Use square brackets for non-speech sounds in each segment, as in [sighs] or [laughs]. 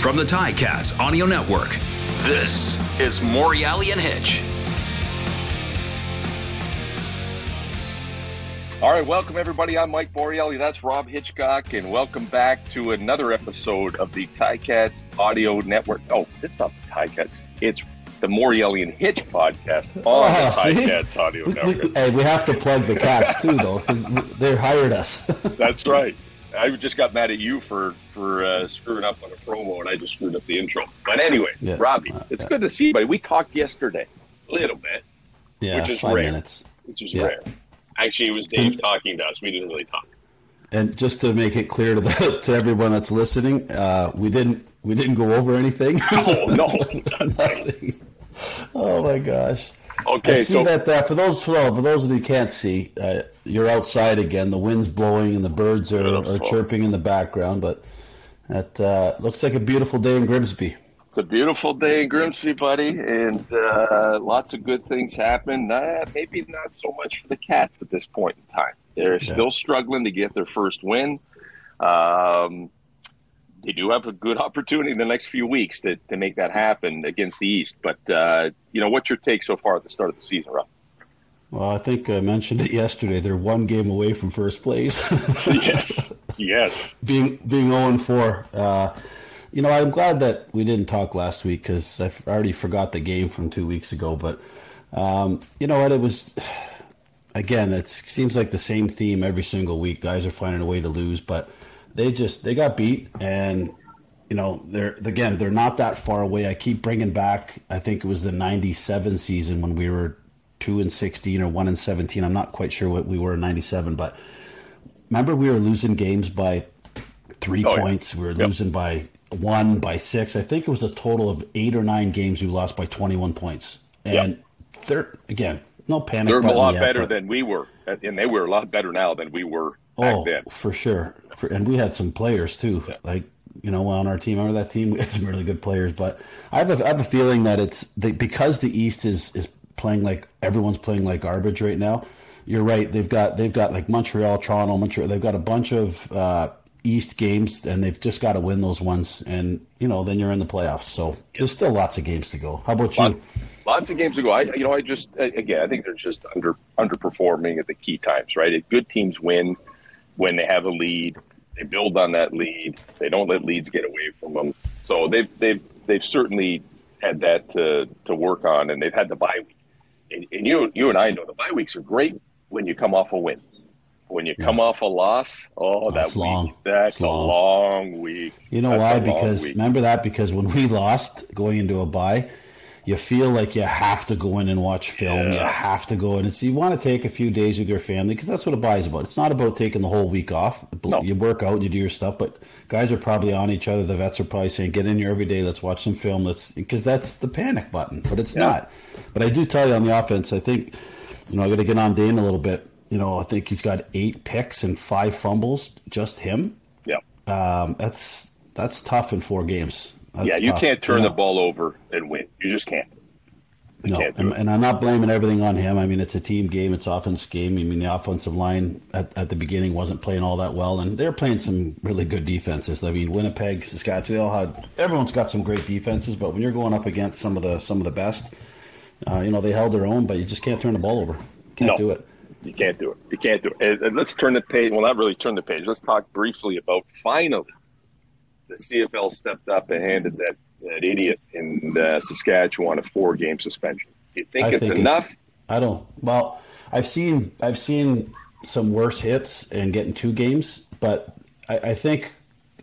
From the Ticats Audio Network, this is Morreale and Hitch. All right, welcome everybody. I'm Mike Morreale. That's Rob Hitchcock, and welcome back to another episode of the Ticats Audio Network. Oh, it's not the Ticats; it's the Morreale and Hitch podcast on Oh, the see? Ticats Audio We, Network. we, hey, we have to plug the cats too, though, because they hired us. [laughs] That's right. I just got mad at you for for uh, screwing up on a promo, and I just screwed up the intro. But anyway, Yeah. Robbie, Uh, it's good to see you, buddy. We talked yesterday a little bit, yeah, Which is five rare. minutes. which is Yeah. rare. Actually, it was Dave talking to us. We didn't really talk. And just to make it clear to the, [laughs] to everyone that's listening, uh, we didn't we didn't go over anything. Oh no! [laughs] Nothing. Oh my gosh. I see so that uh, for those for, for those of you who can't see, uh, you're outside again. The wind's blowing and the birds are, are chirping in the background. But that uh, looks like a beautiful day in Grimsby. It's a beautiful day in Grimsby, buddy, and uh, lots of good things happen. Uh, maybe not so much for the Cats at this point in time. They're still struggling to get their first win. Um, they do have a good [laughs] opportunity in the next few weeks to, to make that happen against the East. But, uh, you know, what's your take so far at the start of the season, Rob? Well, I think I mentioned it yesterday. They're one game away from first place. [laughs] yes, yes. [laughs] being being 0 and 4. Uh, you know, I'm glad that we didn't talk last week because I already forgot the game from two weeks ago. But um, you know what? It was [sighs] again. It seems like the same theme every single week. Guys are finding a way to lose, but they just they got beat, and you know they're again they're not that far away. I keep bringing back. I think it was the '97 season when we were two and 16 or one and 17. I'm not quite sure what we were in '97, but remember we were losing games by three Oh, yeah. points. We were Yep. losing by one, by six. I think it was a total of eight or nine games we lost by 21 points. And they're, again, no panic. They're a lot yet, better but- than we were, and they were a lot better now than we were Oh, then. for sure. For, and we had some players too. Like, you know, on our team, remember that team? [laughs] We had some really good players. But I have a, I have a feeling that it's the, because the East is, is playing like everyone's playing like garbage right now. You're right. They've got they've got like Montreal, Toronto, Montreal. They've got a bunch of uh, East games, and they've just got to win those ones. And you know, then you're in the playoffs. So there's still lots of games to go. How about you? Lots of games to go. I, you know, I just again, I think they're just under underperforming at the key times. Right, good teams win when they have a lead. They build on that lead. They don't let leads get away from them. So they've they've they've certainly had that to to work on, and they've had the bye week. And, and you you and I know the bye weeks are great when you come off a win. When you come off a loss, oh, that It's week, long. that's It's a long. long week. You know That's why? Because week. remember that because when we lost going into a bye, you feel like you have to go in and watch film. You have to go in. It's you want to take a few days with your family because that's what a bye is about. It's not about taking the whole week off. No. You work out, you do your stuff, but guys are probably on each other. The vets are probably saying, "Get in here every day. Let's watch some film." Let's because that's the panic button, but it's Yeah. not. But I do tell you on the offense, I think you know I got to get on Dane a little bit. You know, I think he's got eight picks and five fumbles, just him. yeah. Um, that's that's tough in four games. That's yeah, you tough. can't turn You the ball over and win. You just can't. You No, can't and, and I'm not blaming everything on him. I mean, it's a team game. It's offense game. I mean, the offensive line at, at the beginning wasn't playing all that well, and they're playing some really good defenses. I mean, Winnipeg, Saskatchewan, they all had. Everyone's got some great defenses, but when you're going up against some of the some of the best, uh, you know, they held their own, but you just can't turn the ball over. Can't No. do it. You can't do it. You can't do it. And, and let's turn the page. Well, not really turn the page. Let's talk briefly about finally the CFL stepped up and handed that, that idiot in uh, Saskatchewan a four game suspension. Do you think I it's think enough? I don't. Well, I've seen I've seen some worse hits and getting two games, but I, I think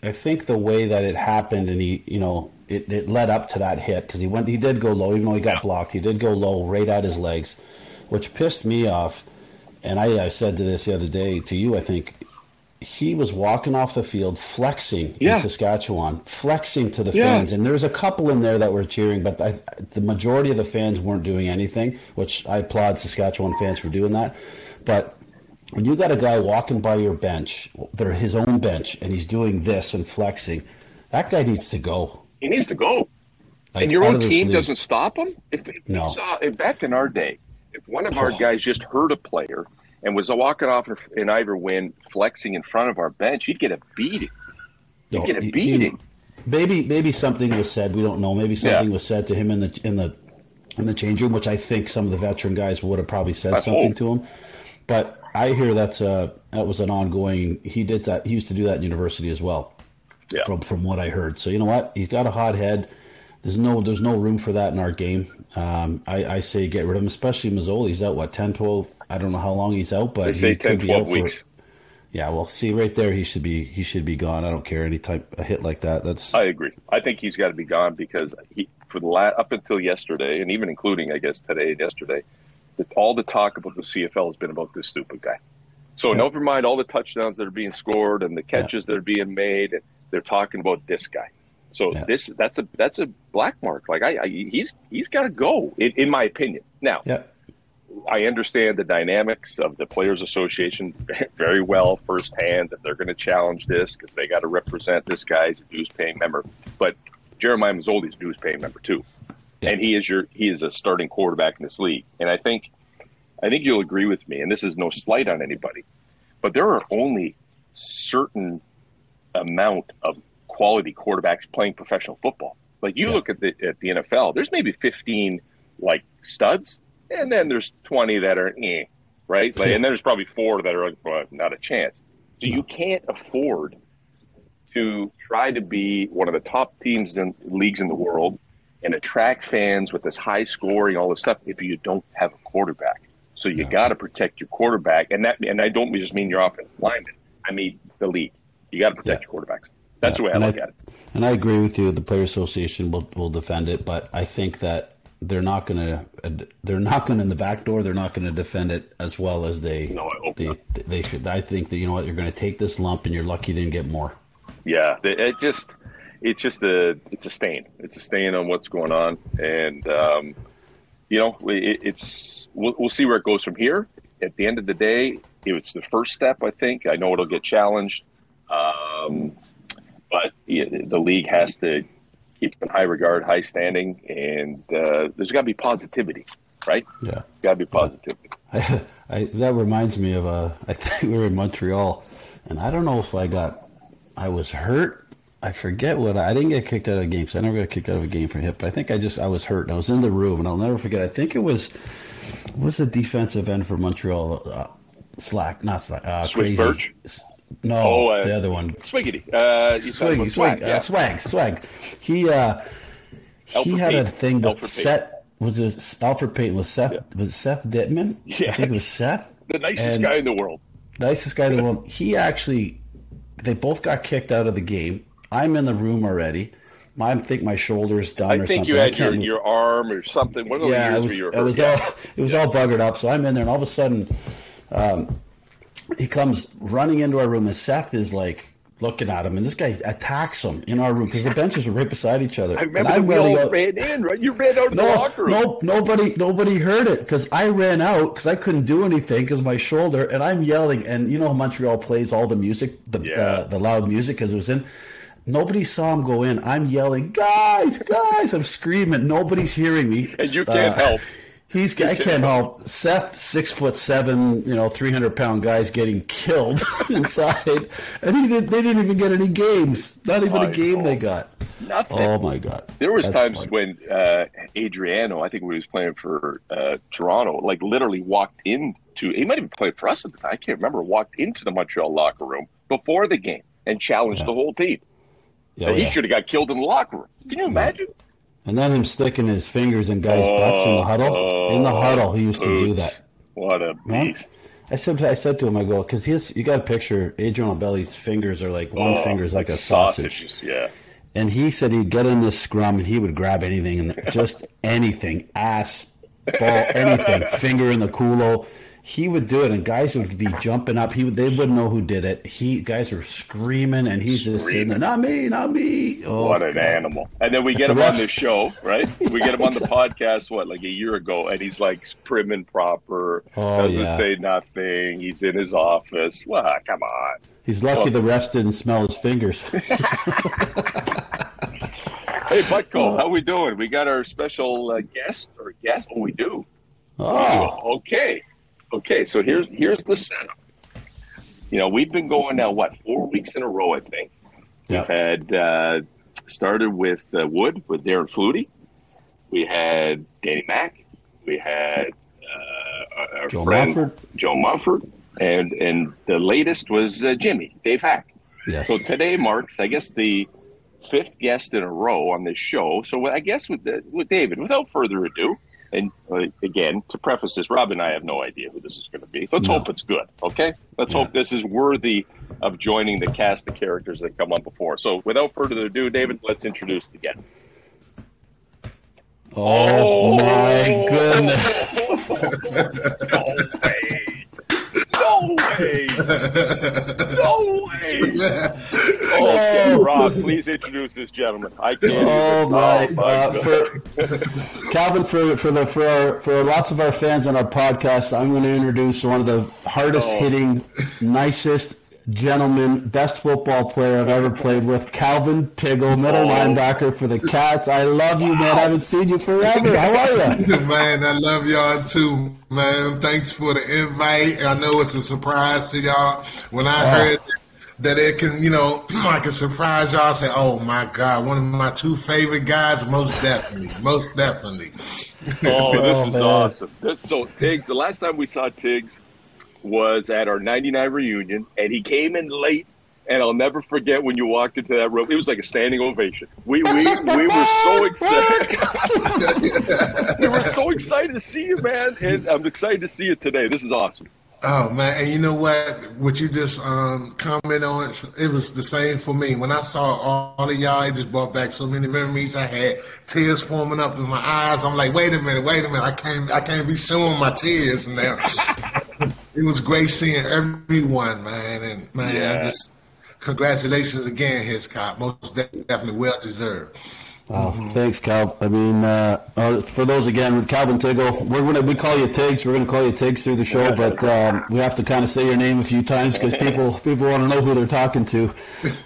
I think the way that it happened and he you know it, it led up to that hit because he went he did go low even though he got blocked he did go low right at his legs, which pissed me off. And I, I said to this the other day to you I think he was walking off the field flexing Yeah. in Saskatchewan, flexing to the Yeah. fans. And there's a couple in there that were cheering, but I, the majority of the fans weren't doing anything, which I applaud Saskatchewan fans for doing that. But when you got a guy walking by your bench, they're his own bench, and he's doing this and flexing, that guy needs to go. He needs to go. Like, and your own team league. doesn't stop him. If, if No. saw if back in our day, if one of our guys just hurt a player and was walking off in Ivor Wynne flexing in front of our bench, he'd get a beating. You'd No, get a he- beating. maybe maybe something was said. We don't know. Maybe something Yeah. was said to him in the in the in the change room, which I think some of the veteran guys would have probably said something to him. But I hear that's a that was an ongoing. He did that. He used to do that in university as well. Yeah. From from what I heard. So you know what? He's got a hot head. There's no there's no room for that in our game. Um, I, I say get rid of him, especially Masoli. He's out what 10, 12? I don't know how long he's out, but They say he 10, could be 12 out for- weeks. yeah, well, see right there, he should be he should be gone. I don't care any type a hit like that. That's I agree. I think he's got to be gone because he, for the la- up until yesterday, and even including, I guess, today and yesterday, that all the talk about the CFL has been about this stupid guy. So Yeah. never mind all the touchdowns that are being scored and the catches that are being made. And they're talking about this guy. So Yeah. this that's a that's a black mark. Like I, I he's he's got to go in, in my opinion. Now yeah. I understand the dynamics of the Players Association [laughs] very well firsthand that they're going to challenge this because they got to represent this guy as a dues paying member. But Jeremiah Masoli's dues paying member too, Yeah. and he is your he is a starting quarterback in this league. And I think I think you'll agree with me. And this is no slight on anybody, but there are only certain amount of quality quarterbacks playing professional football. Like you Yeah. look at the at the NFL, there's maybe 15 like studs, and then there's 20 that are eh, right? Like, and then there's probably four that are like, well, not a chance. So you can't afford to try to be one of the top teams in leagues in the world and attract fans with this high scoring, all this stuff if you don't have a quarterback. So you Yeah. got to protect your quarterback, and that and I don't just mean your offensive lineman. I mean the league. You got to protect Yeah. your quarterbacks. That's the way I look at it. And I agree with you. The Player Association will will defend it, but I think that they're not going to they're not going in the back door. They're not going to defend it as well as they No, I hope they not. they should. I think that you know what you're going to take this lump, and you're lucky you didn't get more. Yeah, it it just it's just a it's a stain. It's a stain on what's going on, and um, you know it, it's we'll, we'll see where it goes from here. At the end of the day, it's the first step. I think I know it'll get challenged, um, but the league has to keep in high regard, high standing, and uh, there's got to be positivity, right? Yeah. Got to be positivity. I, [laughs] I, that reminds me of a. I think we were in Montreal, and I don't know if I got, I was hurt. I forget what I didn't get kicked out of a game. So I never got kicked out of a game for hip. But I think I just I was hurt. And I was in the room, and I'll never forget. I think it was was a defensive end for Montreal. Uh, Slack, not Slack. Uh, Swig crazy. Birch? No, Oh, uh, the other one. Swiggity, uh, you talking Swig, about swag, yeah. uh, swag, swag. He uh, he Alfred had a thing with Alfred Seth. Was it Elfrid Payton? Was Seth? Was it Seth Dittman? I think it was Seth. the nicest and- guy in the world. nicest guy in the world. He actually, they both got kicked out of the game. I'm in the room already. I think my shoulder's done I or think something. you I had your, move. your arm or something. One of those yeah, years it was, where you were it hurt. was yeah. all it was all buggered up. So I'm in there, and all of a sudden, um, he comes running into our room, and Seth is like looking at him, and this guy attacks him in our room because the benches are right beside each other. I remember and that we all out- ran in, right? You ran out of the no, locker room. no, nobody, nobody heard it because I ran out because I couldn't do anything because my shoulder, and I'm yelling, and you know how Montreal plays all the music, the Yeah. uh, the loud music because it was in. Nobody saw him go in. I'm yelling, guys, guys! I'm screaming. Nobody's hearing me, And you can't Uh, help. He's I can't help. Seth, six foot seven, you know, three hundred pound guys getting killed [laughs] inside, and he did. They didn't even get any games. Not even I a game know. they got. Nothing. Oh my god! There was That's times funny. when uh, Adriano, I think when he was playing for uh, Toronto, like literally walked into. He might have played for us at the time. I can't remember. Walked into the Montreal locker room before the game and challenged Yeah. the whole team. Yeah, he yeah. should have got killed in the locker room. Can you imagine? And then him sticking his fingers in guys' butts in the oh, huddle. in the Oh, huddle, he used to do that. What a Man. beast! I said, I said to him, I go, because he's you got a picture. Adriano Belli's fingers are like one Oh, finger's like, a sausage. Yeah. And he said he'd get in this scrum and he would grab anything and [laughs] just anything, ass, ball, anything, finger in the culo. He would do it, and guys would be jumping up. He they wouldn't know who did it. He guys were screaming, and he's just sitting there, not me, not me. Oh, what an God. animal! And then we get him on the show, right? [laughs] We get him on the podcast, what, like a year ago, and he's like prim and proper, Oh, doesn't yeah. say nothing. He's in his office. Well, come on. He's lucky Oh. the refs didn't smell his fingers. [laughs] [laughs] Hey, Butko, how we doing? We got our special uh, guest or guest? Oh, we do. oh, Okay, okay. So here's here's the setup. You know, we've been going now what four weeks in a row, I think. yeah. We've had uh, started with uh, Wood with Darren Flutie. We had Danny Mack. We had uh, our Joe friend Mumford. Joe Mumford, and and the latest was uh, Jimmy Dave Hack. Yes. So today marks, I guess, the fifth guest in a row on this show. So I guess with the, with David, without further ado, and uh, again to preface this, Rob and I have no idea who this is going to be. So let's No. hope it's good. Okay, let's Yeah. hope this is worthy of joining the cast of characters that come on before. So without further ado, David, let's introduce the guest. Oh, my goodness. [laughs] no way! No way! [laughs] Okay, Rob, please introduce this gentleman. I can't. Oh even- my! my uh, God. for Calvin, for for the for our, for lots of our fans on our podcast, I'm going to introduce one of the hardest Oh. hitting, nicest gentleman, best football player I've ever played with, Calvin Tiggle, middle Oh. linebacker for the Cats. I love you, man. I haven't seen you forever. How are you? [laughs] man, I love y'all too, man. Thanks for the invite. I know it's a surprise to y'all. When I heard that it can, you know, [clears throat] I can surprise y'all, say, oh my God, one of my two favorite guys, most definitely, most definitely. Oh, this Oh, is man. awesome. That's, so Tiggs, the last time we saw Tiggs was at our 99 reunion, and he came in late. And I'll never forget when you walked into that room. It was like a standing ovation. We we, we were so [laughs] excited. [laughs] we were so excited to see you, man. And I'm excited to see you today. This is awesome. Oh man, and you know what? What you just um, comment on, it was the same for me. When I saw all, all of y'all, it just brought back so many memories. I had tears forming up in my eyes. I'm like, wait a minute, wait a minute. I can't, I can't be showing my tears now. It was great seeing everyone, man, and man, Yeah. I just congratulations again, Hiscock. Most definitely well deserved. Oh, thanks, Cal. I mean, uh, uh, for those again, Calvin Tiggle, we're gonna we call you Tiggs. We're gonna call you Tiggs through the show, but um, we have to kind of say your name a few times because people people want to know who they're talking to. [laughs]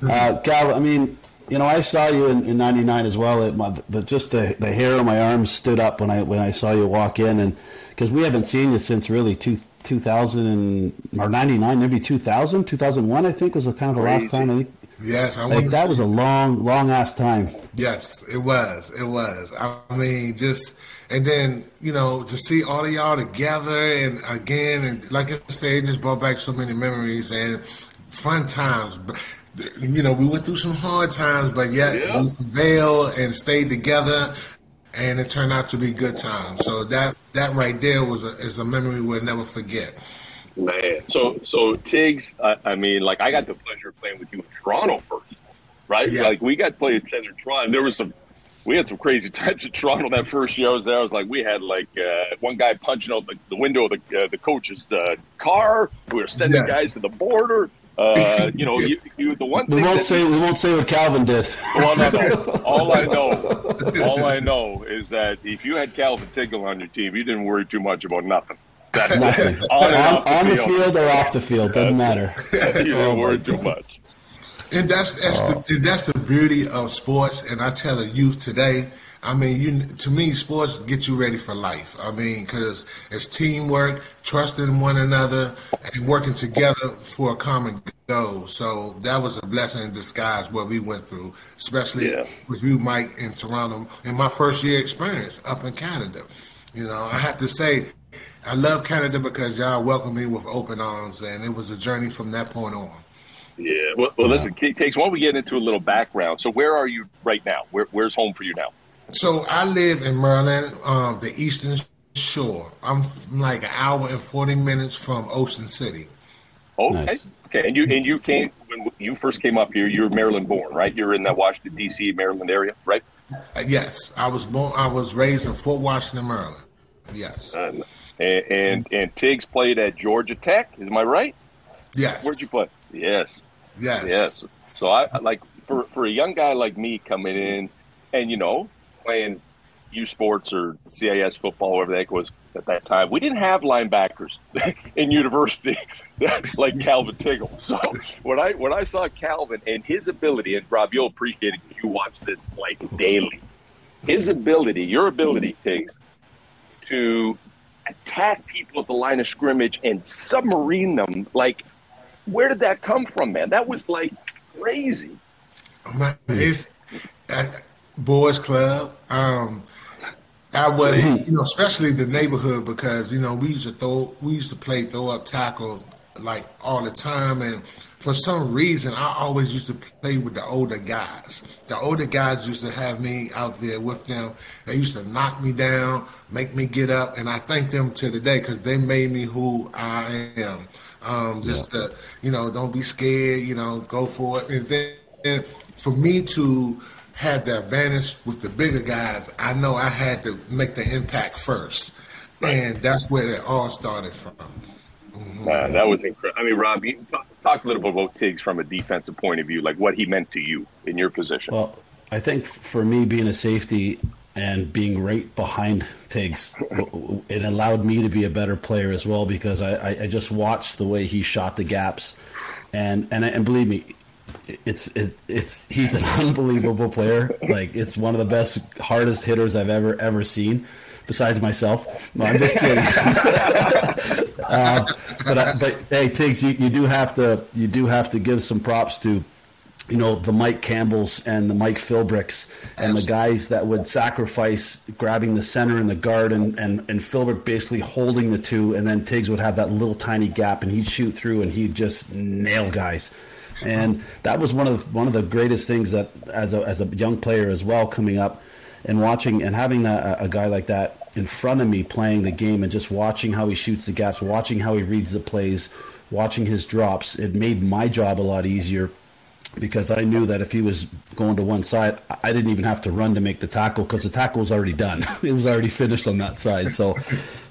Uh, Cal, I mean, you know, I saw you in, in '99 as well. It, my, the, just the, the hair on my arms stood up when I when I saw you walk in, and because we haven't seen you since really two, 2000 or '99, maybe 2000, 2001, I think was the kind of the last time. I think Yes, I like, that was a long, long ass time. Yes, it was. It was. I mean, just and then you know to see all of y'all together and again and like I said, it just brought back so many memories and fun times. But you know, we went through some hard times, but yet Yeah. we prevailed and stayed together, and it turned out to be good times. So that that right there was a, is a memory we'll never forget. Man, so so Tiggs, I, I mean, like I got the pleasure of playing with you in Toronto first, right? Yes. Like we got to play at Toronto. There was some, we had some crazy [laughs] times in Toronto that first year I was there. I was like, we had like uh, one guy punching out the, the window of the uh, the coach's uh, car. We were sending Yes. guys to the border. Uh, you know, you, you, the one We thing won't say we won't say what Calvin did. well, no, no. [laughs] All I know, all I know is that if you had Calvin Tiggle on your team, you didn't worry too much about nothing. That's Nothing. it. On, and on, off on the field. field or off the field, doesn't matter. [laughs] You didn't worry too much. And that's that's the and that's the beauty of sports. And I tell the youth today. I mean, you to me, sports get you ready for life. I mean, because it's teamwork, trusting one another, and working together for a common goal. So that was a blessing in disguise what we went through, especially Yeah. with you, Mike, in Toronto, in my first year experience up in Canada. You know, I have to say, I love Canada because y'all welcomed me with open arms, and it was a journey from that point on. Yeah. Well, well listen, Tiggs. Why don't we get into a little background? So, where are you right now? Where, where's home for you now? So I live in Maryland, um, the Eastern Shore. I'm like an hour and forty minutes from Ocean City. Okay. Nice. Okay. And you and you came when you first came up here. You're Maryland born, right? You're in the Washington D.C. Maryland area, right? Uh, yes, I was born. I was raised in Fort Washington, Maryland. Yes, And and, and Tiggs played at Georgia Tech. Is my right? yes. Where'd you play? Yes. Yes. Yes. So I I like for for a young guy like me coming in, and you know playing U Sports or CIS football, whatever the heck it was at that time. We didn't have linebackers [laughs] in university [laughs] like [laughs] Calvin Tiggle. So when I when I saw Calvin and his ability, and Rob, you'll appreciate it if you watch this like daily. His ability, your ability, Tiggs, to attack people at the line of scrimmage and submarine them like where did that come from, man? That was like crazy. It's boys club. Um, I was, you know, especially the neighborhood because you know we used to throw, we used to play throw up tackle like all the time, and for some reason I always used to play with the older guys. The older guys used to have me out there with them. They used to knock me down, make me get up, and I thank them to the day because they made me who I am. Um, just yeah. to, you know, don't be scared. You know, go for it, and then and for me to had the advantage with the bigger guys, I know I had to make the impact first. Right. And that's where it all started from. Mm-hmm. Man, that was incredible. I mean, Rob, you talk, talk, a little bit about Tiggs from a defensive point of view, like what he meant to you in your position. Well, I think for me, being a safety and being right behind Tiggs, it allowed me to be a better player as well because I, I just watched the way he shot the gaps. And, and, and believe me, it's it, it's he's an [laughs] unbelievable player. Like it's one of the best, hardest hitters I've ever ever seen, besides myself. No, I'm just kidding. [laughs] uh, but I, but hey, Tiggs, you, you do have to you do have to give some props to you know the Mike Campbells and the Mike Philbricks and the guys that would sacrifice grabbing the center and the guard and, and, and Philbrick basically holding the two and then Tiggs would have that little tiny gap and he'd shoot through and he'd just nail guys and that was one of one of the greatest things that as a as a young player as well coming up and watching and having a, a guy like that in front of me playing the game and just watching how he shoots the gaps, watching how he reads the plays, watching his drops, it made my job a lot easier because I knew that if he was going to one side, I didn't even have to run to make the tackle because the tackle was already done. [laughs] it was already finished on that side. So,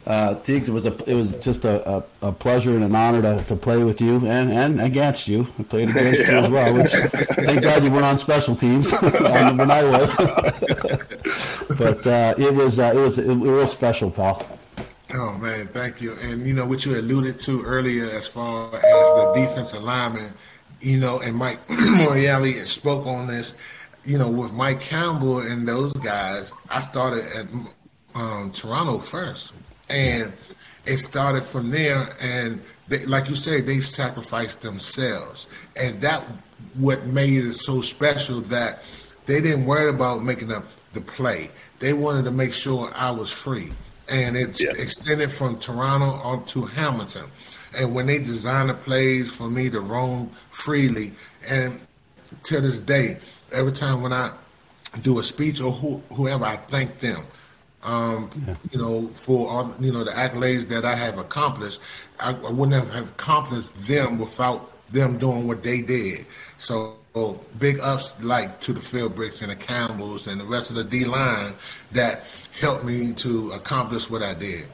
uh, Tiggs, it was a it was just a, a, a, pleasure and an honor to, to play with you and, and against you. I played against yeah. you as [laughs] well. Which thank God you weren't on special teams [laughs] when I was. but uh, it was uh, it was it was special, pal. Oh man, thank you. And you know what you alluded to earlier, as far as the defensive lineman you know, and Mike [clears throat] Morreale spoke on this, you know, with Mike Campbell and those guys. I started at um, Toronto first, and it started from there. And they, like you said, they sacrificed themselves, and that what made it so special that they didn't worry about making up the play. They wanted to make sure I was free, and it's yeah. extended from Toronto on to Hamilton. And when they design the plays for me to roam freely, and to this day, every time when I do a speech or who, whoever, I thank them. Um, yeah. You know, for all you know the accolades that I have accomplished, I, I wouldn't have accomplished them without them doing what they did. So big ups like to the Philbricks and the Campbells and the rest of the D line that helped me to accomplish what I did.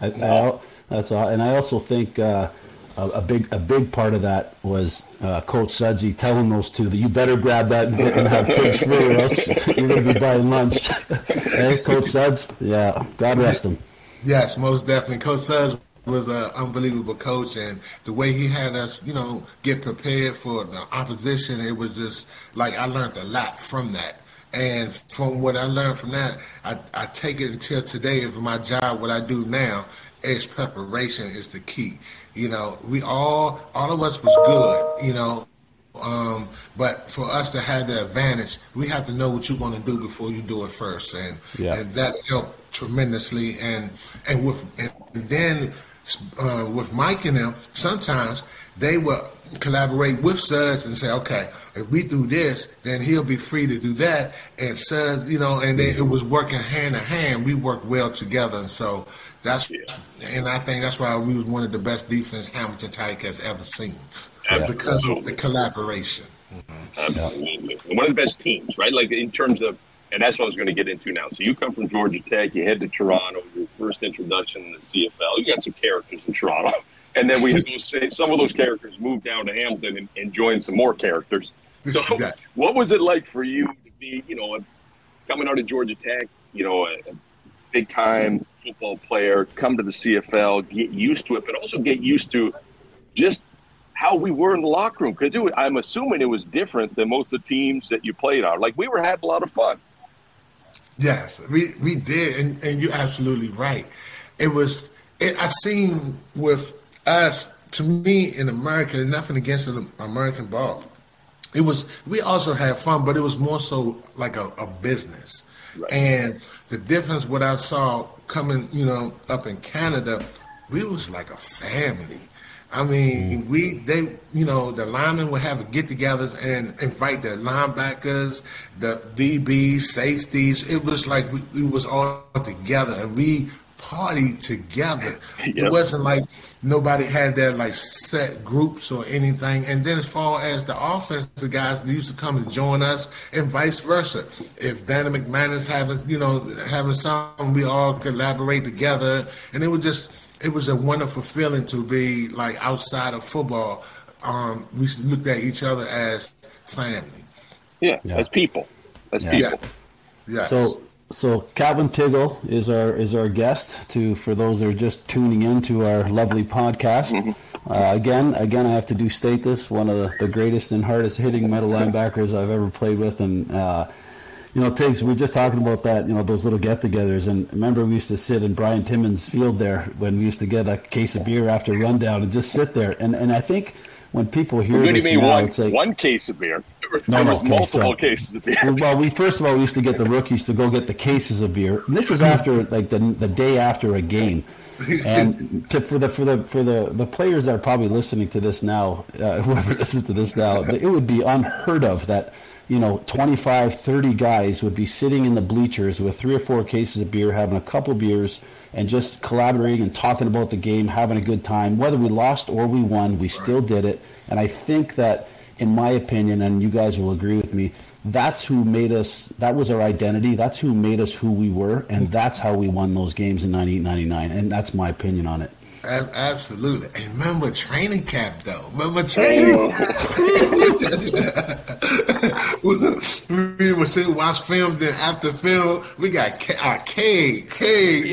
I, I, that's all. And I also think uh, a, a, big a big part of that was uh, Coach Sudsy telling those two that you better grab that and, and have Tiggs free, or else you're going to be buying lunch. [laughs] hey, Coach Suds, yeah, God rest him. Yes, most definitely. Coach Suds was an unbelievable coach, and the way he had us, you know, get prepared for the opposition, it was just like I learned a lot from that. And from what I learned from that, I, I take it until today for my job, what I do now is preparation is the key. You know, we all, all of us was good, you know, um, but for us to have the advantage, we have to know what you're going to do before you do it first, and yeah. and that helped tremendously. And and with and then uh, with Mike and them, sometimes they would collaborate with Suds and say, okay, if we do this, then he'll be free to do that. And Suds, you know, and then it was working hand in hand. We worked well together, and so that's yeah. and I think that's why we was one of the best defense Hamilton Tiger has ever seen yeah. because of the collaboration. Mm-hmm. Absolutely, one of the best teams, right? Like in terms of, and that's what I was going to get into now. So you come from Georgia Tech, you head to Toronto, your first introduction in the CFL. You got some characters in Toronto, [laughs] and then we some of those characters moved down to Hamilton and, and joined some more characters. So, what was it like for you to be, you know, coming out of Georgia Tech, you know, a, a big time football player, come to the CFL, get used to it, but also get used to just how we were in the locker room. Because I'm assuming it was different than most of the teams that you played on. Like we were having a lot of fun. Yes, we we did, and, and you're absolutely right. It was. It, I seen with us. To me, in America, nothing against the American ball. it was we also had fun, but it was more so like a, a business. Right. And the difference what I saw coming, you know, up in Canada, we was like a family. I mean, mm-hmm. we they you know the linemen would have get-togethers and invite the linebackers, the DBs, safeties. It was like we, we was all together and we partied together. Yep. It wasn't like nobody had their like set groups or anything. And then as far as the offensive the guys used to come and join us, and vice versa. If Danny McManus having you know having something, we all collaborate together, and it was just it was a wonderful feeling to be like outside of football. Um, we looked at each other as family. Yeah, yeah. as people. As yeah. people. Yeah. Yes. So so Calvin Tiggle is our is our guest. To for those that are just tuning in to our lovely podcast. Mm-hmm. Uh, again, again, I have to do state this one of the, the greatest and hardest hitting metal linebackers I've ever played with, and uh, you know, Tiggs, we are just talking about that, you know, those little get-togethers, and remember we used to sit in Brian Timmis Field there when we used to get a case of beer after a rundown and just sit there, and and I think when people hear what this do you mean now, one, like one case of beer. No, no, [laughs] okay, multiple so, cases of beer. Well, we first of all we used to get the rookies to go get the cases of beer. And this is after like the the day after a game. And to, for the for the for the the players that are probably listening to this now, uh, [laughs] whoever listens to this now, it would be unheard of that you know 25 30 guys would be sitting in the bleachers with three or four cases of beer having a couple beers and just collaborating and talking about the game having a good time whether we lost or we won we still did it and i think that in my opinion, and you guys will agree with me, that's who made us, that was our identity. That's who made us who we were. And that's how we won those games in 98 99. And that's my opinion on it. Absolutely. And remember training camp, though. Remember training camp. [laughs] we were sitting watch film. Then after film, we got our keg, keg,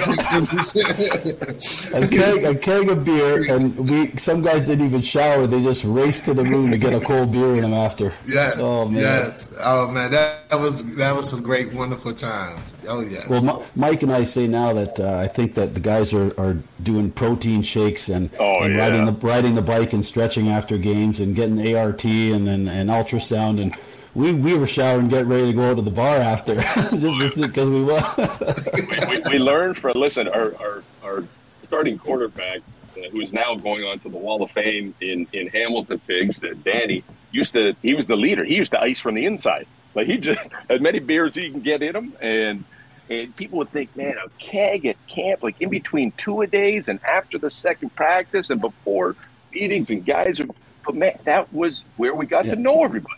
a keg, a keg of beer, and we. Some guys didn't even shower. They just raced to the room to get a cold beer in them after. Yes. Oh man. Yes. Oh man, that, that was that was some great, wonderful times. Oh yes. Well, Mike and I say now that uh, I think that the guys are, are doing protein shakes and, oh, and yeah. riding the riding the bike and stretching after games and getting the ART and, and, and ultrasound and we we were showering, getting ready to go out to the bar after, [laughs] just because we won. [laughs] we, we, we, learned from listen our our, our starting quarterback, uh, who is now going on to the Wall of Fame in in Hamilton, Tiggs. That Danny used to he was the leader. He used to ice from the inside. Like he just [laughs] as many beers he can get in him, and and people would think, man, a keg at camp, like in between two a days and after the second practice and before meetings, and guys are, but man, that was where we got yeah. to know everybody.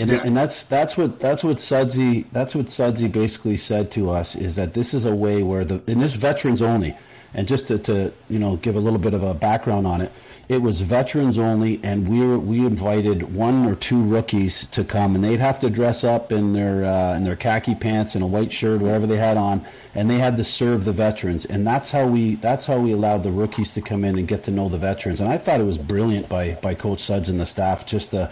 And, yeah. and that's that's what that's what Sudsy that's what Sudsy basically said to us is that this is a way where the and this veterans only, and just to, to you know give a little bit of a background on it, it was veterans only, and we were, we invited one or two rookies to come, and they'd have to dress up in their uh, in their khaki pants and a white shirt, whatever they had on, and they had to serve the veterans, and that's how we that's how we allowed the rookies to come in and get to know the veterans, and I thought it was brilliant by by Coach Suds and the staff just to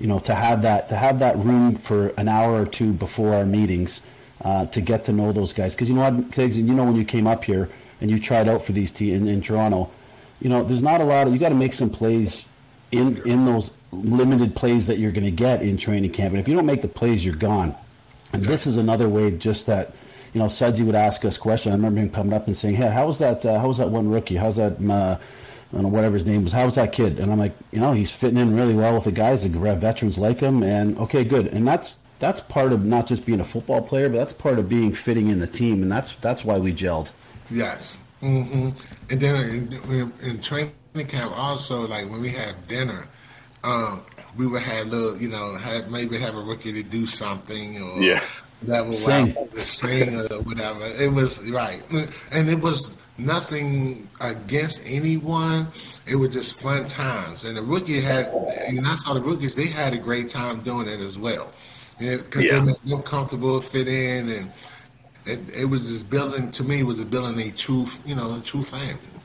you know, to have that to have that room for an hour or two before our meetings uh, to get to know those guys. Because you know what, you know when you came up here and you tried out for these teams in, in Toronto, you know, there's not a lot of you got to make some plays in in those limited plays that you're going to get in training camp. And if you don't make the plays, you're gone. And this is another way, just that you know, Sudsy would ask us questions. I remember him coming up and saying, "Hey, how was that? Uh, how was that one rookie? How's that?" Uh, I don't know, whatever his name was. How was that kid? And I'm like, you know, he's fitting in really well with the guys. The veterans like him, and okay, good. And that's that's part of not just being a football player, but that's part of being fitting in the team, and that's that's why we gelled. Yes, mm-hmm. and then in, in, training camp, also like when we have dinner, um, we would have little, you know, have maybe have a rookie to do something or yeah. whatever, sing. sing or whatever. It was right, and it was nothing against anyone. It was just fun times, and the rookie had. And I saw the rookies; they had a great time doing it as well, because yeah. they made them comfortable, fit in, and it, it was just building. To me, it was a building a true, you know, a true family.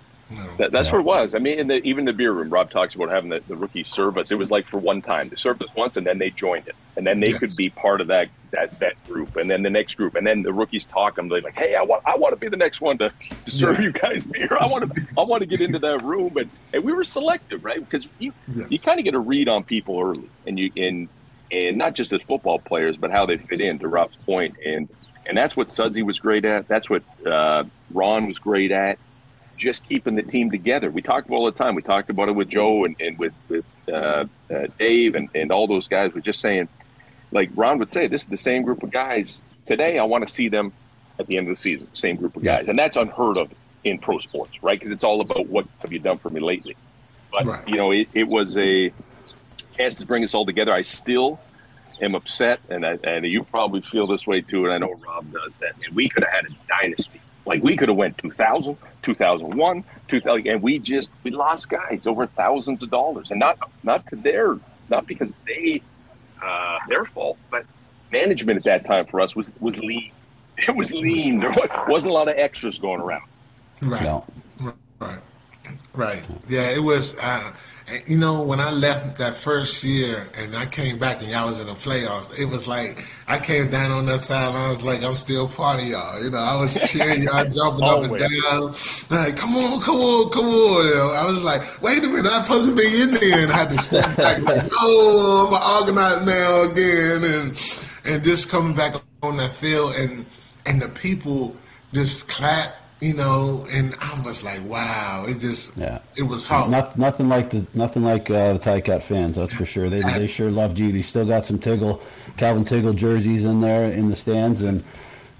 That, that's what it was. I mean, in the, even the beer room, Rob talks about having the, the rookies serve us. It was like for one time. They served us once, and then they joined it, and then they yes. could be part of that that that group, and then the next group, and then the rookies talk them. They're like, "Hey, I want I want to be the next one to, to serve yeah. you guys beer. I want to I want to get into that room." And and we were selective, right? Because you yeah. you kind of get a read on people early, and you and and not just as football players, but how they fit in. To Rob's point, and and that's what Sudsy was great at. That's what uh, Ron was great at. Just keeping the team together. We talked all the time. We talked about it with Joe and, and with with uh, uh, Dave and, and all those guys. We're just saying, like Ron would say, this is the same group of guys today. I want to see them at the end of the season. Same group of guys, and that's unheard of in pro sports, right? Because it's all about what have you done for me lately. But right. you know, it, it was a chance to bring us all together. I still am upset, and I, and you probably feel this way too, and I know Rob does that. And we could have had a dynasty like we could have went 2000, 2001, 2000, and we just we lost guys over thousands of dollars, and not not to their not because they uh, their fault, but management at that time for us was was lean. [laughs] It was lean. There wasn't a lot of extras going around. Right. No. Right. Right. Yeah, it was. Uh, you know, when I left that first year and I came back and y'all was in the playoffs, it was like I came down on that side and I was like, I'm still part of y'all. You know, I was cheering y'all, [laughs] jumping up and down, like, come on, come on, come on. You know, I was like, wait a minute, I'm supposed to be in there, and I had to step back, like, oh, I'm an organized now again, and and just coming back on that field and and the people just clap you know, and I was like, wow, it just, yeah, it was hard. Nothing, nothing like the, nothing like uh, the Ticat fans, that's for sure. They, they sure loved you. They still got some Tiggle, Calvin Tiggle jerseys in there in the stands, and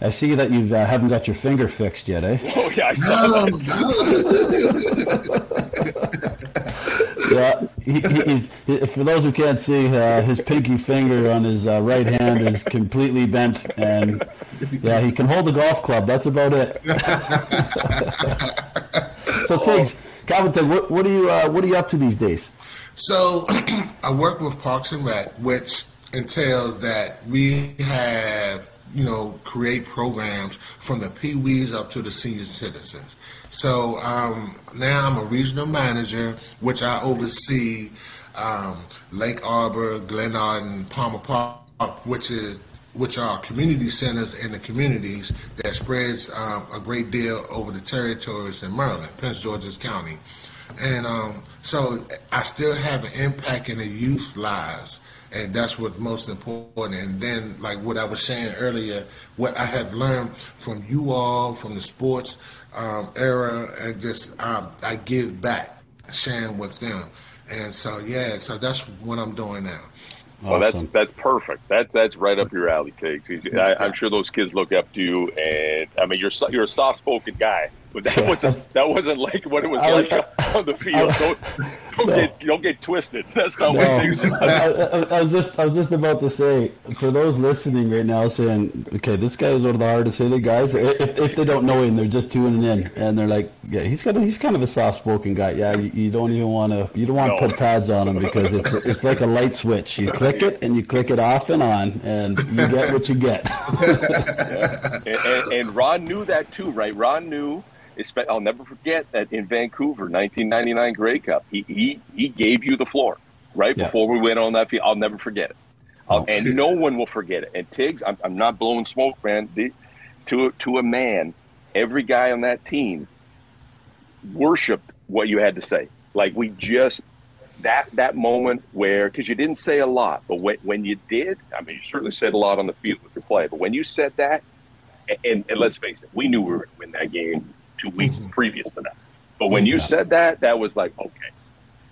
I see that you uh, haven't got your finger fixed yet, eh? Oh yeah, I saw no, that. [laughs] yeah, he, he's for those who can't see, uh, his pinky finger on his uh, right hand is completely bent, and yeah, he can hold a golf club. That's about it. [laughs] so, Tiggs, Calvin, Tigg, what, what, are you uh, what are you up to these days? So, [clears throat] I work with Parks and Rec, which entails that we have you know create programs from the pee wees up to the senior citizens. So um, now I'm a regional manager, which I oversee um, Lake Arbor, Glenarden, Palmer Park, which is which are community centers in the communities that spreads um, a great deal over the territories in Maryland, Prince George's County. And um, so I still have an impact in the youth lives, and that's what's most important. And then, like what I was saying earlier, what I have learned from you all, from the sports um, era, and just um, I give back, sharing with them. And so, yeah, so that's what I'm doing now. Well, that's that's perfect. That that's right up your alley, Tiggs. I, am sure those kids look up to you, and I mean, you're you're a soft spoken guy. But that wasn't that wasn't like what it was like on the field. Don't, don't no. get don't get twisted. That's not no. what things. I, I, I, was just I was just about to say for those listening right now, saying, okay, this guy is one of the hardest hitting guys. If, if they don't know him, they're just tuning in and they're like, yeah, he's got a, he's kind of a soft spoken guy. Yeah, you, you don't even want to you don't want to no. put pads on him because it's [laughs] it's like a light switch. You click it and you click it off and on, and you get what you get. yeah. [laughs] and, and, and Ron knew that too, right? Ron knew I'll never forget that in Vancouver, 1999 Grey Cup, he he, he gave you the floor right yeah. before we went on that field. I'll never forget it, oh, uh, and no one will forget it. And Tiggs, I'm, I'm not blowing smoke, man. The, to to a man, every guy on that team worshipped what you had to say. Like we just that that moment where because you didn't say a lot, but when when you did, I mean, you certainly said a lot on the field with your play. But when you said that, and, and let's face it, we knew we were going to win that game two weeks mm-hmm. previous to that. But when you said that, that was like, okay,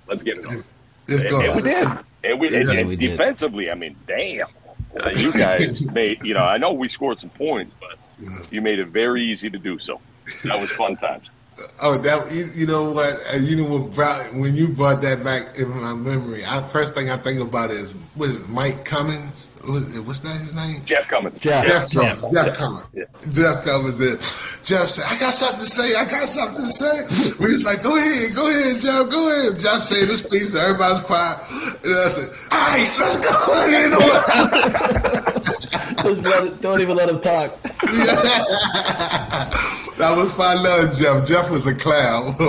let's get it on. And, and, we did. And we, and, and we defensively, did. I mean, damn. Uh, you guys [laughs] made, you know, I know we scored some points, but you made it very easy to do so. That was fun times. Oh, that you, you know what? Uh, you know what? Brought, when you brought that back in my memory, I, first thing I think about is was Mike Cummins. Was, what's that his name? Jeff Cummins. Jeff, Jeff, Jeff Cummins. Jeff, Jeff Cummins. Yeah. Jeff Cummins. Did. Jeff said, "I got something to say. I got something to say." We was like, "Go ahead, go ahead, Jeff, go ahead." Jeff said this piece, everybody's quiet. And I said, "All right, let's go." You [laughs] know? Just let it, don't even let him talk. [laughs] [laughs] That was my love, Jeff. Jeff was a clown. [laughs]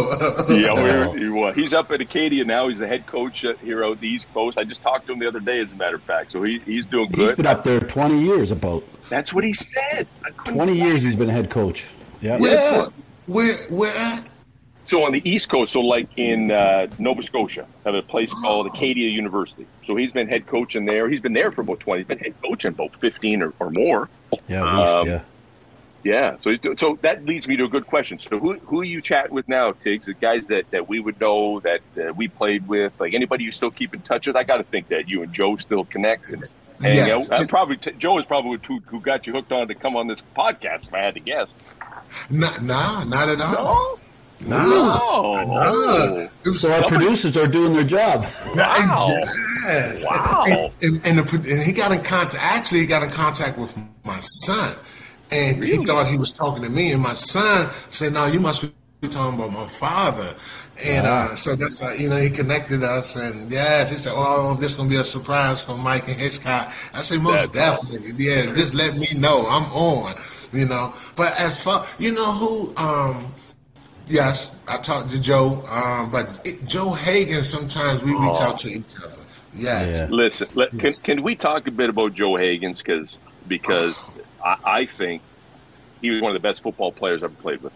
yeah, we're, [laughs] he's up at Acadia now. He's the head coach here out the East Coast. I just talked to him the other day, as a matter of fact. So he, he's doing good. He's been up there 20 years about. That's what he said. 20 years he's been head coach. Yeah. Where, yeah. where, where at? So on the East Coast, so like in uh, Nova Scotia, have a place called Acadia University. So he's been head coach in there. He's been there for about twenty. He's been head coach in about fifteen or, or more. Yeah, at least, Um, yeah. Yeah. So so that leads me to a good question. So who who are you chatting with now, Tiggs? The guys that, that we would know that uh, we played with, like anybody you still keep in touch with. I got to think that you and Joe still connect and hang Yes. out. Uh, probably t- Joe is probably who, who got you hooked on to come on this podcast. If I had to guess. Not, nah, not at all. No. Nah. No. Nah. It was So our producers are doing their job. Wow. Yes. Wow. And, and, and, the, and he got in contact. Actually, he got in contact with my son, and he thought he was talking to me. And my son said, "No, you must be talking about my father." And uh, so that's how you know he connected us. And yes, he said, "Oh, this is gonna be a surprise for Mike and Hitchcock." I said, "Most That's definitely, yeah. Just let me know. I'm on." You know. But as far you know who. um Yes, I talked to Joe, um, but it, Joe Hagan. Sometimes we reach out to each other. Yes. Yeah. Listen, let, can, can we talk a bit about Joe Hagens? Because because I, I think he was one of the best football players I've ever played with.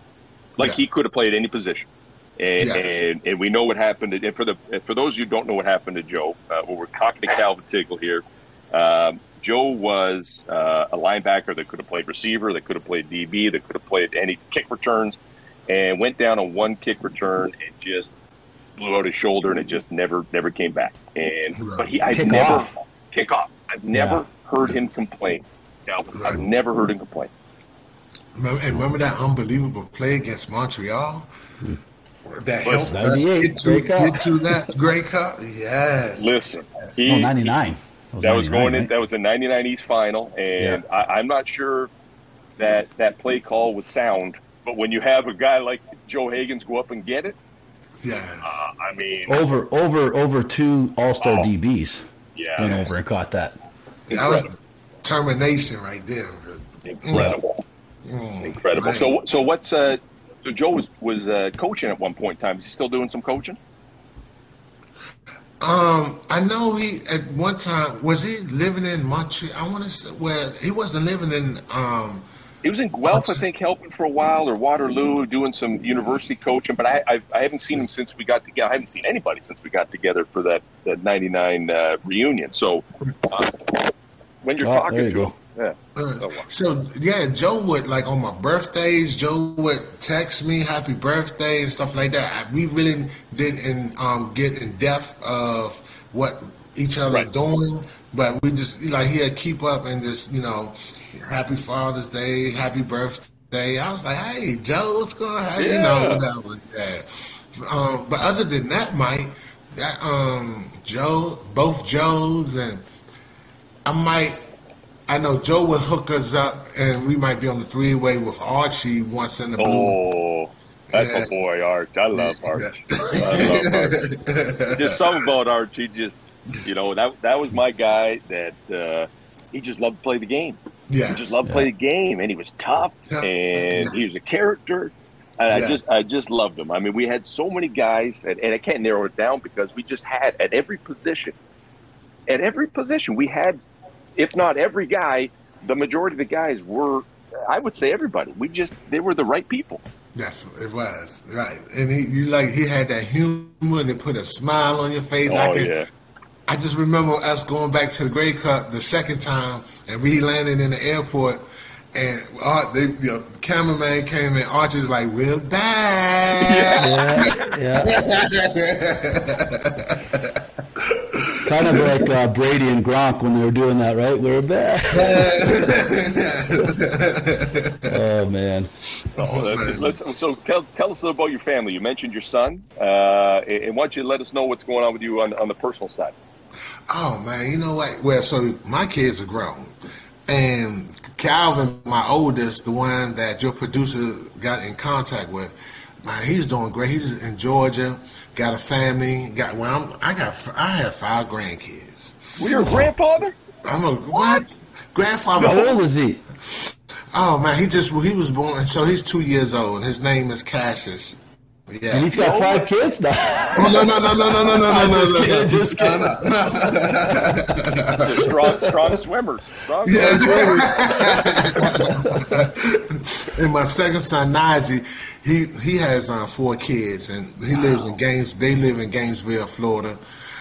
Like Yeah. he could have played any position, and, Yes. and and we know what happened. And for the for those of you who don't know what happened to Joe, uh, well, we're talking to Calvin Tiggle here. Um, Joe was uh, a linebacker that could have played receiver, that could have played DB, that could have played any kick returns, and went down on one kick return and just blew out his shoulder, and it just never never came back. And but he, I've Kick never off. kick off. I've never Yeah. heard him complain. Calvin. I've never heard him complain. Remember, and remember that unbelievable play against Montreal? That helped us get to, get to that [laughs] Grey Cup? Yes. Listen, he, No, 99. that was 99, going in. right? That was the '99 East final, and I, I'm not sure that that play call was sound. But when you have a guy like Joe Hagens go up and get it, Yes. uh, I mean, over over over two All Star Oh. DBs yeah, went over and caught that. that was termination right there. incredible, Mm, incredible. man. So, so what's uh, so Joe was was uh, coaching at one point in time. Is he still doing some coaching? Um, I know he at one time was he living in Montreal. I want to say well, he wasn't living in um. He was in Guelph, I think, helping for a while, or Waterloo, doing some university coaching. But I, I, I haven't seen him since we got together. I haven't seen anybody since we got together for that, that '99 uh, reunion. So, uh, when you're Oh, talking there you to go. him, yeah. Uh, so yeah, Joe would like on my birthdays. Joe would text me happy birthday and stuff like that. I, we really didn't um, get in depth of what each other Right. doing, but we just like he'd keep up and just you know, happy Father's Day, happy birthday. I was like, hey Joe, what's going on? You know, Yeah. whatever. Yeah. Um, but other than that, Mike, that um, Joe, both Joes, and I might. I know Joe would hook us up, and we might be on the three way with Archie once in the blue. Oh, that's Yeah. my boy, Arch. I love Arch. I love Arch. Just [laughs] something about Arch. He just, you know, that that was my guy. That uh, he just loved to play the game. Yes. He just loved to play the game, and he was tough, Yeah. and he was a character. And I just, I just loved him. I mean, we had so many guys, and, and I can't narrow it down because we just had at every position, at every position, we had, if not every guy, the majority of the guys were, I would say, everybody. We just, they were the right people. That's what it was right, and he you like he had that humor and put a smile on your face. I Oh can, yeah. I just remember us going back to the Grey Cup the second time, and we landed in the airport, and Art, they, you know, the cameraman came in. Archie was like, "We're back." Yeah, yeah. [laughs] kind of like uh, Brady and Gronk when they were doing that, right? We're back. [laughs] [laughs] oh man. Oh, that's- let's- so tell, tell us a little about your family. You mentioned your son, uh, and and why don't you let us know what's going on with you on, on the personal side? Oh man, you know what? Well, so my kids are grown, and Calvin, my oldest, the one that your producer got in contact with, man, he's doing great. He's in Georgia, got a family. Got well, I'm, I got I have five grandkids. Well, you're a grandfather? I'm a what? Grandfather. How old is he? Oh man, he just he was born, so he's two years old. His name is Cassius. Yeah. And he's got five kids now. Oh, no, no, no, no, no, no, no, no, no, [laughs] Just no, kidding, no. just kidding. No, no, no. Strong, strong swimmers. Strong Yeah, swimmers. [laughs] and my second son, Najee, he he has uh, four kids, and he wow. lives in Gaines. They live in Gainesville, Florida,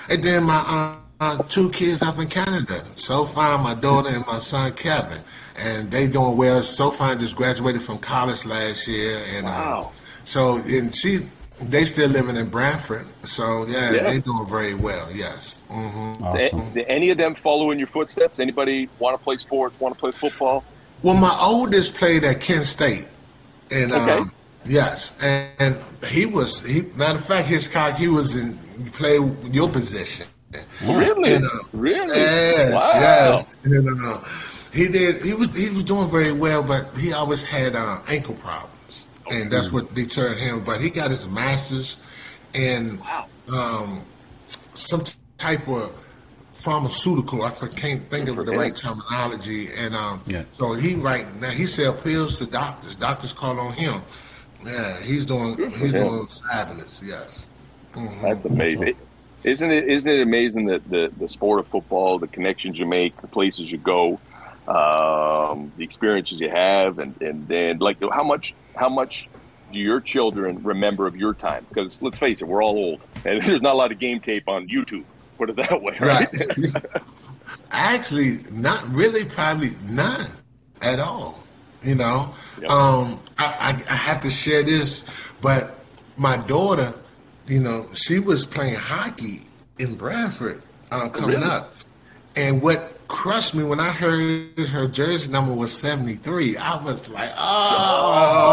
and then my uh, uh, two kids up in Canada. So far, my daughter and my son Kevin, and they doing well. So far, just graduated from college last year, and uh, wow. so and she they still living in Brantford, so yeah, yeah. they doing very well. Yes. Mm-hmm. Awesome. Did any of them follow in your footsteps? Anybody want to play sports? Want to play football? Well, my oldest played at Kent State, and okay. um, yes, and, and, he was. He matter of fact, Hitchcock he was in. He played your position. Really? And, uh, really? Yes. Wow. Yes. And, uh, he did. He was. He was doing very well, but he always had uh, ankle problems and that's what deterred him. But he got his master's in um, some type of pharmaceutical. I can't think of the right terminology. And um, yeah. so he right now he sell pills to doctors. Doctors call on him. Yeah, he's doing he's him. doing fabulous. Yes, mm-hmm. that's amazing. Isn't it? Isn't it amazing that the the sport of football, the connections you make, the places you go, um, the experiences you have, and and then like how much how much do your children remember of your time? Because let's face it, we're all old, and [laughs] there's not a lot of game tape on YouTube. Put it that way, right? right. [laughs] Actually, not really. Probably none at all. You know, yep. um, I, I, I have to share this, but my daughter, you know, she was playing hockey in Bradford uh, coming really? up, and what crushed me when I heard her jersey number was 73. I was like, oh.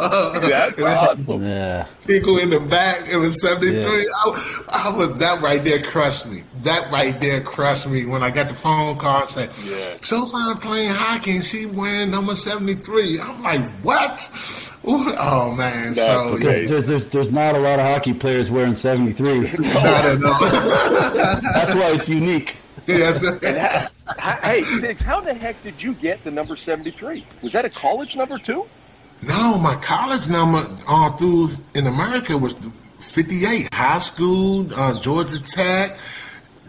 [laughs] That's awesome. Yeah. People in the back, it was 73. Yeah. I, I, was, that right there crushed me. That right there crushed me when I got the phone call and said, yeah. so I'm playing hockey and she wearing number 73. I'm like, what? Oh man! That's so yeah. there's, there's, there's not a lot of hockey players wearing 73. [laughs] Not at all. [laughs] That's why it's unique. Yes. how, hey, Tiggs, how the heck did you get the number 73? Was that a college number too? No, my college number all through in America was 58. High school, uh, Georgia Tech,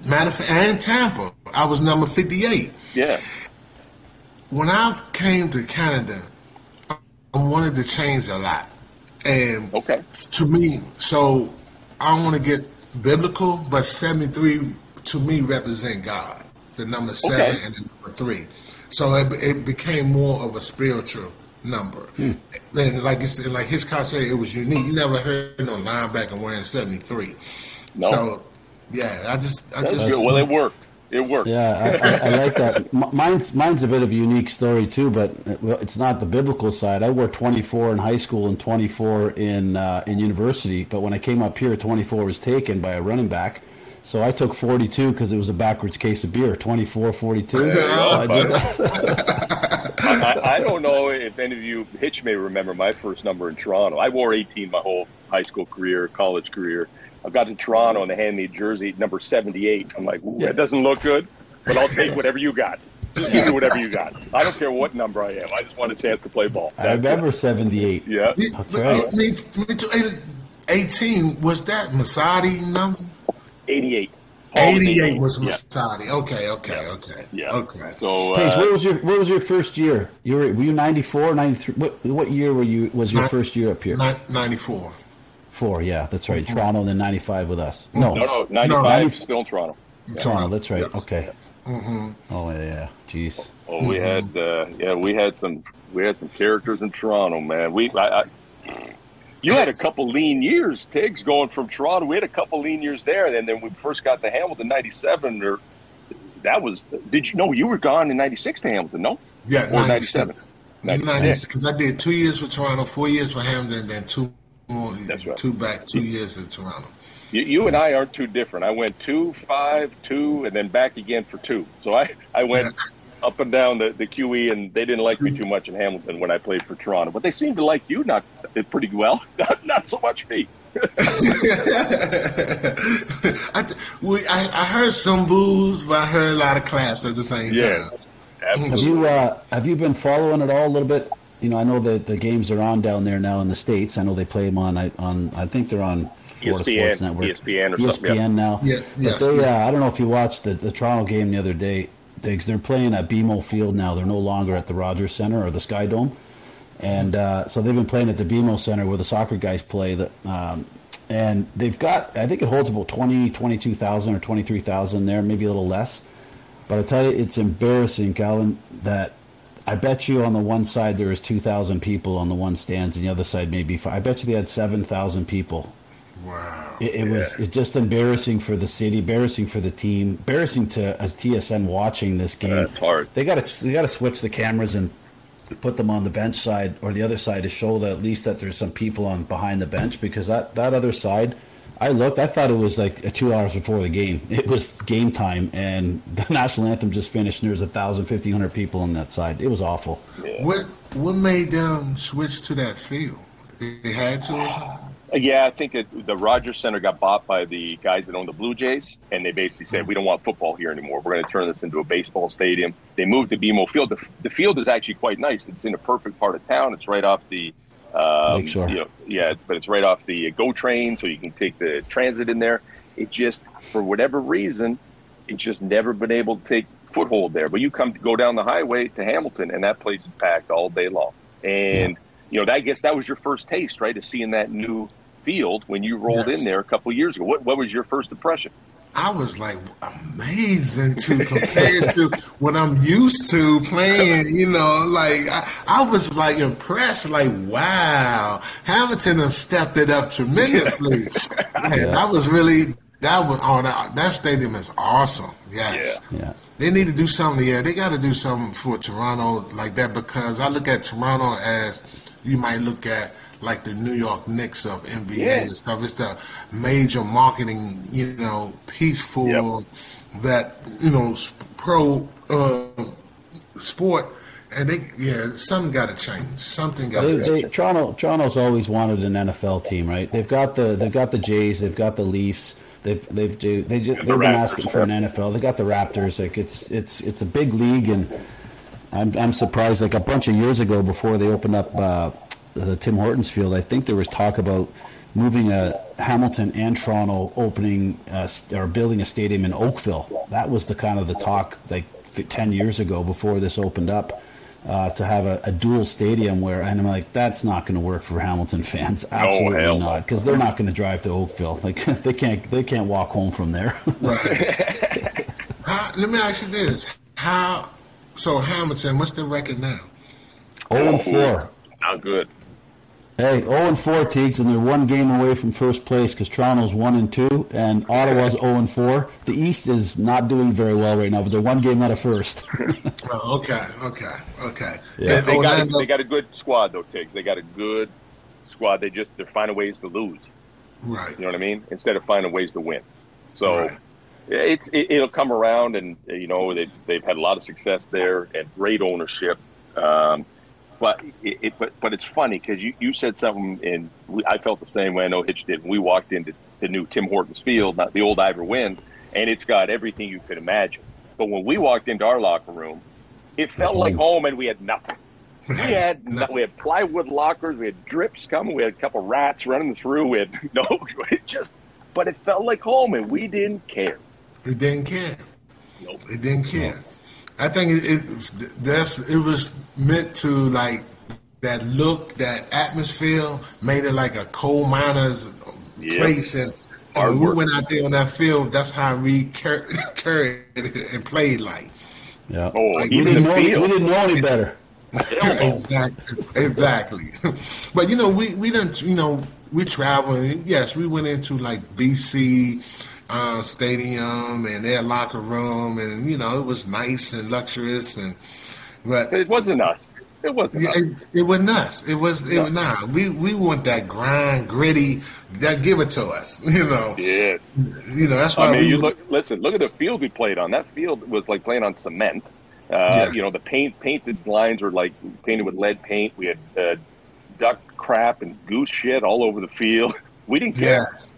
matter of fact, and Tampa. I was number 58. Yeah. When I came to Canada, I wanted to change a lot. And okay. to me, so I want to get biblical, but 73 to me represent God, the number seven okay. and the number three. So it, it, became more of a spiritual number. Hmm. And like it's, like Hitchcock said, it was unique. You never heard no linebacker wearing 73. No. So, yeah, I just. I just well, it worked. It worked. Yeah, I, I, I, like that. Mine's mine's a bit of a unique story too, but it's not the biblical side. I wore 24 in high school and 24 in uh, in university, but when I came up here, 24 was taken by a running back. So I took 42 because it was a backwards case of beer. 24, 42. [laughs] I, I, don't know if any of you, Hitch may remember my first number in Toronto. I wore 18 my whole high school career, college career. I got to Toronto and they handed me a jersey number 78. I'm like, yeah, that doesn't look good, but I'll take whatever you got. You do whatever you got. I don't care what number I am. I just want a chance to play ball. That's I remember it. 78. Yeah. That's right. Me, me 18, was that Masadi number? 88. 88 was Masadi. Yeah. Okay, okay, okay. Yeah. Okay. So, uh, what was your what was your first year? You were were you 94, 93? What what year were you was your first year up here? 94. Four, yeah, that's right. Mm-hmm. Toronto and then 95 with us. No, no, no 95 no, 90, still in Toronto. Yeah. Toronto, that's right. Yes. Okay. Mm-hmm. Oh yeah, jeez. Oh, we mm-hmm. had uh, yeah, we had some we had some characters in Toronto, man. We I, I you had a couple lean years, Tiggs, going from Toronto. We had a couple lean years there, and then we first got to Hamilton '97. Or that was did you know you were gone in '96 to Hamilton? No, yeah, or '97. '96 because I did two years for Toronto, four years for Hamilton, then two more. That's right. Two back, two years in Toronto. You, you, and I aren't too different. I went two, five, two, and then back again for two. So I I went. Yeah up and down the, the QE, and they didn't like me too much in Hamilton when I played for Toronto. But they seemed to like you not pretty well, [laughs] not, not so much me. [laughs] I, we, I, I, heard some boos, but I heard a lot of claps at the same yeah, time. Have you uh, have you been following it all a little bit? You know, I know that the games are on down there now in the states. I know they play them on I, on. I think they're on Florida ESPN, Sports Network, ESPN, or ESPN yeah. now. Yeah, yes, they, yes. Uh, I don't know if you watched the, the Toronto game the other day. They're playing at BMO Field now. They're no longer at the Rogers Center or the Sky Dome and uh, so they've been playing at the BMO Center where the soccer guys play. That um, and they've got I think it holds about 20, 22,000 or twenty three thousand there, maybe a little less. But I tell you, it's embarrassing, Calvin, that I bet you on the one side there was two thousand people on the one stands, and the other side maybe five. I bet you they had seven thousand people. Wow. It, it yeah. was it's just embarrassing for the city, embarrassing for the team, embarrassing to as TSN watching this game. That's hard. They got to they got to switch the cameras and put them on the bench side or the other side to show that at least that there's some people on behind the bench because that that other side I looked I thought it was like two hours before the game it was game time and [laughs] the national anthem just finished and there was a thousand fifteen hundred people on that side it was awful yeah. what what made them switch to that field they had to or something yeah, I think it, the Rogers Center got bought by the guys that own the Blue Jays, and they basically said, "We don't want football here anymore. We're going to turn this into a baseball stadium." They moved to BMO Field. The, the field is actually quite nice. It's in a perfect part of town. It's right off the, um, you know, yeah, but it's right off the GO train, so you can take the transit in there. It just, for whatever reason, it's just never been able to take foothold there. But you come to go down the highway to Hamilton, and that place is packed all day long. And you know, that, I guess that was your first taste, right, of seeing that new field when you rolled yes. in there a couple years ago. What, what was your first impression? I was like amazing to compare to what I'm used to playing. You know, like I, I, was like impressed. Like wow, Hamilton has stepped it up tremendously. [laughs] yeah. I was really that was oh uh, that, that stadium is awesome. Yes, yeah. yeah. They need to do something. Yeah, they got to do something for Toronto like that because I look at Toronto as you might look at like the New York Knicks of NBA yeah. and stuff. It's the major marketing, you know, piece for yep. that, you know, pro uh, sport. And they, yeah, something got to change. Something got to change. Toronto, Toronto's always wanted an NFL team, right? They've got the, they've got the Jays, they've got the Leafs. They've they've they, they just, they've been asking for an NFL. They got the Raptors. Like it's it's it's a big league, and I'm I'm surprised. Like a bunch of years ago, before they opened up uh, the Tim Hortons field, I think there was talk about moving a Hamilton and Toronto opening uh, or building a stadium in Oakville. That was the kind of the talk like ten years ago before this opened up. Uh, to have a, a, dual stadium where, and I'm like, that's not going to work for Hamilton fans. Absolutely no, not, because they're not going to drive to Oakville. Like [laughs] they can't, they can't walk home from there. [laughs] right. How, let me ask you this: How? So Hamilton, what's the record now? Oh and four. Not good. Hey, 0 and 4 Tiggs, and they're one game away from first place because Toronto's 1 and 2, and Ottawa's 0 and 4. The East is not doing very well right now, but they're one game out of first. [laughs] oh, okay, okay, okay. Yeah. They, got a, they got a good squad, though, Tiggs. They got a good squad. They just they're finding ways to lose. Right. You know what I mean? Instead of finding ways to win. So right. it's it, will come around, and you know they they've had a lot of success there and great ownership. Um, but it, it, but but it's funny because you, you said something and we, I felt the same way. I know Hitch did. We walked into the new Tim Hortons Field, not the old Ivor Wynne, and it's got everything you could imagine. But when we walked into our locker room, it felt like home, and we had nothing. We [laughs] had no. we had plywood lockers, we had drips coming, we had a couple rats running through. We had [laughs] no, it just, but it felt like home, and we didn't care. We didn't care. Nope. We didn't care. Nope. I think it, it that's it was meant to like that look, that atmosphere made it like a coal miner's yep. place, and, and we went out there on that field. That's how we [laughs] carried, carried and played like. Yeah. Oh, like, we, didn't know, we didn't know any better. exactly. Exactly. [laughs] but you know, we we didn't. You know, we traveled. Yes, we went into like BC uh, stadium and their locker room, and you know it was nice and luxurious, and but it wasn't us. It wasn't. Yeah, it, it, wasn't us. It was. It no. was nah. We we want that grind, gritty. That give it to us. [laughs] You know. Yes. You know that's why. I mean, you look. Listen. Look at the field we played on. That field was like playing on cement. Uh. You know, the paint painted lines were like painted with lead paint. We had uh, duck crap and goose shit all over the field. [laughs] We didn't care. Yes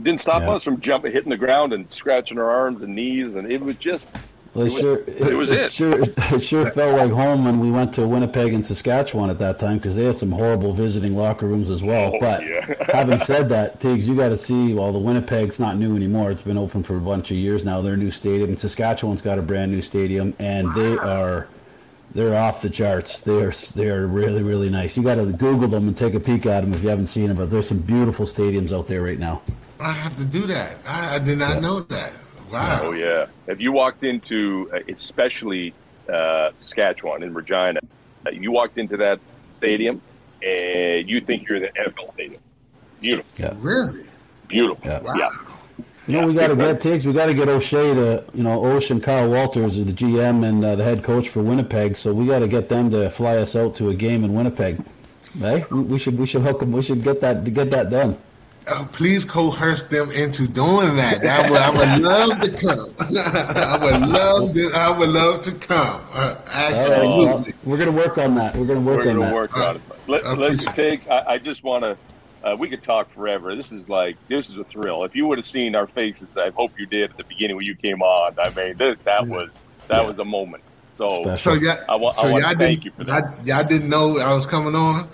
didn't stop yeah. us from jumping, hitting the ground, and scratching our arms and knees, and it was just. Well, it, it, sure, it, it was it. Sure, it sure felt like home when we went to Winnipeg and Saskatchewan at that time because they had some horrible visiting locker rooms as well. Oh, but yeah. [laughs] having said that, Tiggs, you got to see. Well, the Winnipeg's not new anymore; it's been open for a bunch of years now. Their new stadium, and Saskatchewan's got a brand new stadium, and they are they're off the charts. They're they're really really nice. You got to Google them and take a peek at them if you haven't seen them. But there's some beautiful stadiums out there right now. I have to do that. I, I did not yeah. know that. Wow. Oh yeah. If you walked into, uh, especially uh, Saskatchewan in Regina, uh, you walked into that stadium and you think you're in the NFL stadium. Beautiful. Yeah. Really? Beautiful. Yeah. Wow. yeah. You know, we got to get Tiggs. We got to get O'Shea to, you know, Ocean Kyle Walters is the GM and uh, the head coach for Winnipeg. So we got to get them to fly us out to a game in Winnipeg. Hey, we should we should hook them. We should get that get that done. Oh, please coerce them into doing that. I would, I would love to come. [laughs] I would love to. I would love to come. Uh, absolutely. Uh, we're gonna work on that. We're gonna work we're on gonna that. Work on it. Let, us take. I, I, just want to uh, we could talk forever. This is like this is a thrill. If you would have seen our faces, I hope you did at the beginning when you came on. I mean, this, that was that yeah. was a moment. So, so yeah, I, I, so I y'all thank you for that. y'all didn't know I was coming on.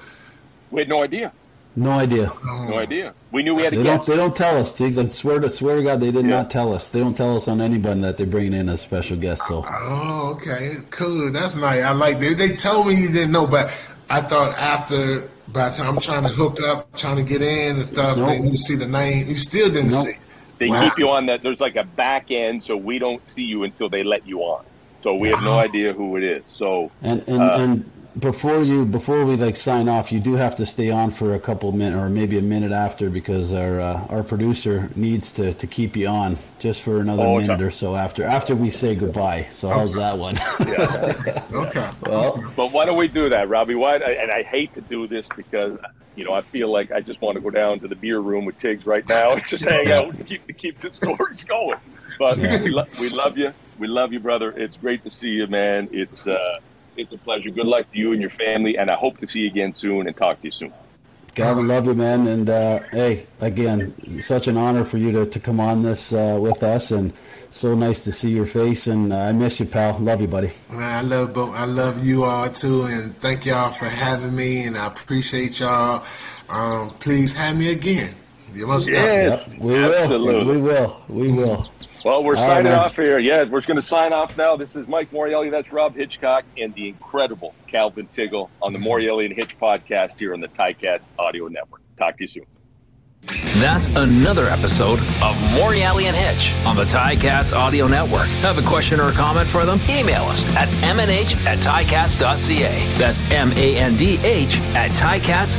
We had no idea. No idea. No idea. We knew we had. to They don't. They don't tell us. Tiggs. I swear to swear to God, they did yeah. not tell us. They don't tell us on anybody that they're bringing in a special guest. So. Oh, okay, cool. That's nice. I like. They, they told me you didn't know, but I thought after by the time I'm trying to hook up, trying to get in and stuff, nope. then you see the name. You still didn't nope. see. They wow. keep you on that. There's like a back end, so we don't see you until they let you on. So we wow. have no idea who it is. So and and, uh, and before you before we like sign off, you do have to stay on for a couple minutes or maybe a minute after because our uh, our producer needs to, to keep you on just for another oh, minute or so after after we say goodbye. So okay. how's that one? yeah. [laughs] okay. Well, but why don't we do that, Robbie? Why? And I hate to do this because you know I feel like I just want to go down to the beer room with Tiggs right now and just hang out and keep keep the stories [laughs] going. But yeah. we, lo- we love you. We love you, brother. It's great to see you, man. It's. uh it's a pleasure. Good luck to you and your family, and I hope to see you again soon and talk to you soon. Gavin, love you, man. And uh, hey, again, such an honor for you to, to come on this uh, with us, and so nice to see your face. And uh, I miss you, pal. Love you, buddy. I love both. I love you all too, and thank y'all for having me, and I appreciate y'all. Um, please have me again. You must yes, yep, we will. We will. We will. Well, we're All signing right, off here. Yeah, we're going to sign off now. This is Mike Morreale. That's Rob Hitchcock and the incredible Calvin Tiggle on the Morreale and Hitch podcast here on the Ticats Audio Network. Talk to you soon. That's another episode of Morreale and Hitch on the Ticats Audio Network. Have a question or a comment for them? Email us at mnh at ticats.ca. That's M A N D H at ticats.ca.